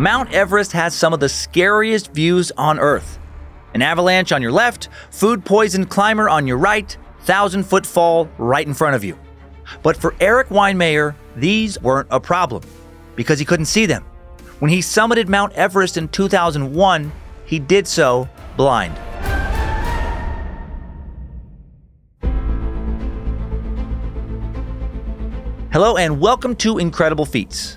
Mount Everest has some of the scariest views on Earth. An avalanche on your left, food poisoned climber on your right, thousand foot fall right in front of you. But for Erik Weihenmayer, these weren't a problem because he couldn't see them. When he summited Mount Everest in 2001, he did so blind. Hello and welcome to Incredible Feats,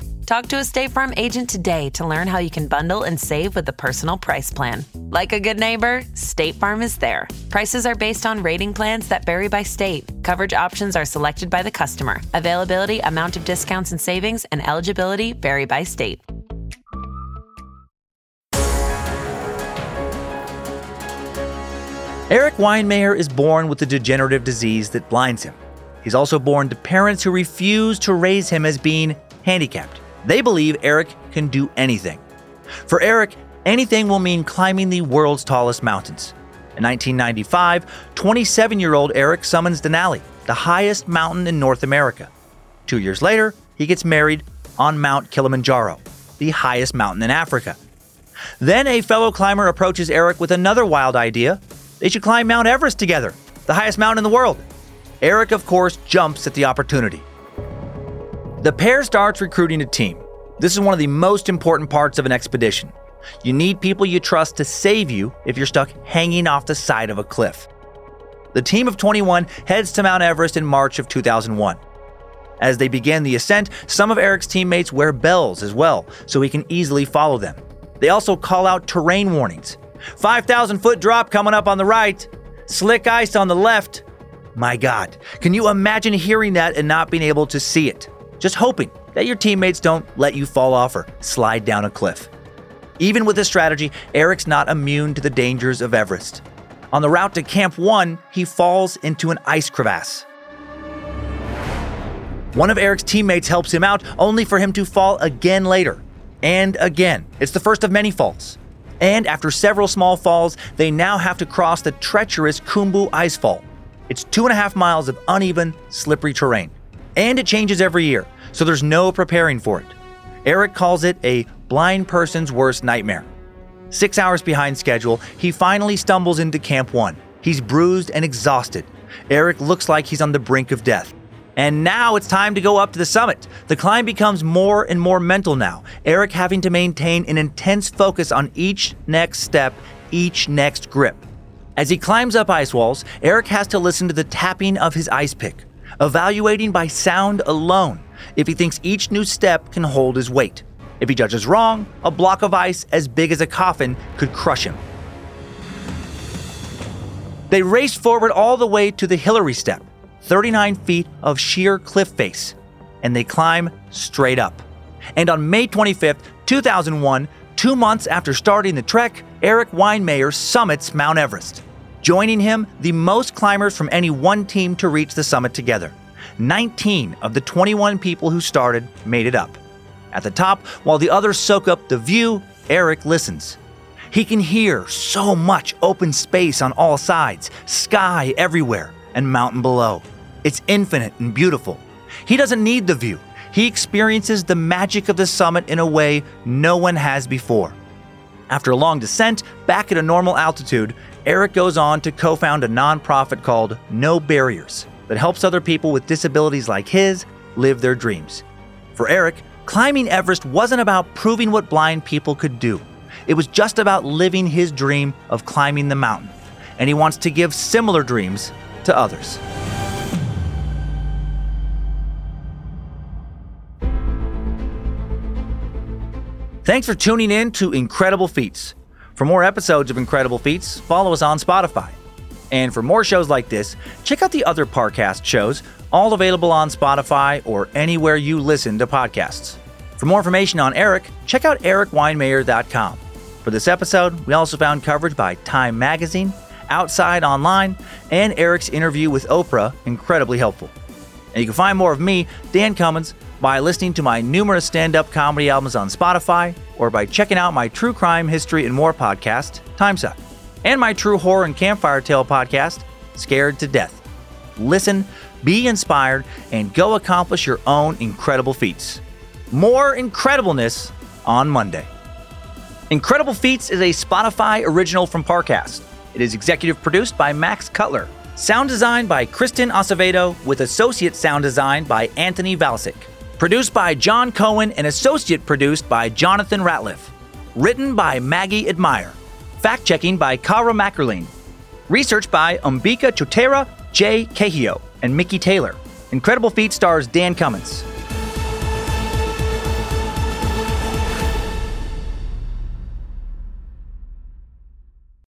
Talk to a State Farm agent today to learn how you can bundle and save with the Personal Price Plan. Like a good neighbor, State Farm is there. Prices are based on rating plans that vary by state. Coverage options are selected by the customer. Availability, amount of discounts and savings, and eligibility vary by state. Erik Weihenmayer is born with a degenerative disease that blinds him. He's also born to parents who refuse to raise him as being handicapped. They believe Erik can do anything. For Erik, anything will mean climbing the world's tallest mountains. In 1995, 27 year old Erik summons Denali, the highest mountain in North America. Two years later, he gets married on Mount Kilimanjaro, the highest mountain in Africa. Then a fellow climber approaches Erik with another wild idea. They should climb Mount Everest together, the highest mountain in the world. Erik, of course, jumps at the opportunity. The pair starts recruiting a team. This is one of the most important parts of an expedition. You need people you trust to save you if you're stuck hanging off the side of a cliff. The team of 21 heads to Mount Everest in March of 2001. As they begin the ascent, some of Erik's teammates wear bells as well, so he can easily follow them. They also call out terrain warnings 5,000 foot drop coming up on the right, slick ice on the left. My God, can you imagine hearing that and not being able to see it? Just hoping that your teammates don't let you fall off or slide down a cliff. Even with this strategy, Erik's not immune to the dangers of Everest. On the route to Camp 1, he falls into an ice crevasse. One of Erik's teammates helps him out, only for him to fall again later. And again. It's the first of many falls. And after several small falls, they now have to cross the treacherous Khumbu Icefall. It's two and a half miles of uneven, slippery terrain and it changes every year, so there's no preparing for it. Erik calls it a blind person's worst nightmare. Six hours behind schedule, he finally stumbles into Camp 1. He's bruised and exhausted. Erik looks like he's on the brink of death. And now it's time to go up to the summit. The climb becomes more and more mental now, Erik having to maintain an intense focus on each next step, each next grip. As he climbs up ice walls, Erik has to listen to the tapping of his ice pick evaluating by sound alone if he thinks each new step can hold his weight. If he judges wrong, a block of ice as big as a coffin could crush him. They race forward all the way to the Hillary Step, 39 feet of sheer cliff face, and they climb straight up. And on May 25th, 2001, two months after starting the trek, Erik Weihenmayer summits Mount Everest joining him the most climbers from any one team to reach the summit together. 19 of the 21 people who started made it up. At the top, while the others soak up the view, Erik listens. He can hear so much open space on all sides, sky everywhere, and mountain below. It's infinite and beautiful. He doesn't need the view. He experiences the magic of the summit in a way no one has before. After a long descent, back at a normal altitude, Erik goes on to co found a nonprofit called No Barriers that helps other people with disabilities like his live their dreams. For Erik, climbing Everest wasn't about proving what blind people could do, it was just about living his dream of climbing the mountain. And he wants to give similar dreams to others. Thanks for tuning in to Incredible Feats. For more episodes of Incredible Feats, follow us on Spotify. And for more shows like this, check out the other Parcast shows, all available on Spotify or anywhere you listen to podcasts. For more information on Erik, check out erikweihenmayer.com. For this episode, we also found coverage by Time Magazine, Outside Online, and Erik's interview with Oprah incredibly helpful. And you can find more of me, Dan Cummins, by listening to my numerous stand up comedy albums on Spotify or by checking out my true crime, history, and more podcast, Timesuck, and my true horror and campfire tale podcast, Scared to Death. Listen, be inspired, and go accomplish your own incredible feats. More incredibleness on Monday. Incredible Feats is a Spotify original from Parcast. It is executive produced by Max Cutler. Sound design by Kristen Acevedo with associate sound design by Anthony Valsic. Produced by John Cohen and associate produced by Jonathan Ratliff. Written by Maggie Admire. Fact checking by Kara Mackerline. Research by Umbika Chotera, Jay Cahio, and Mickey Taylor. Incredible Feat stars Dan Cummins.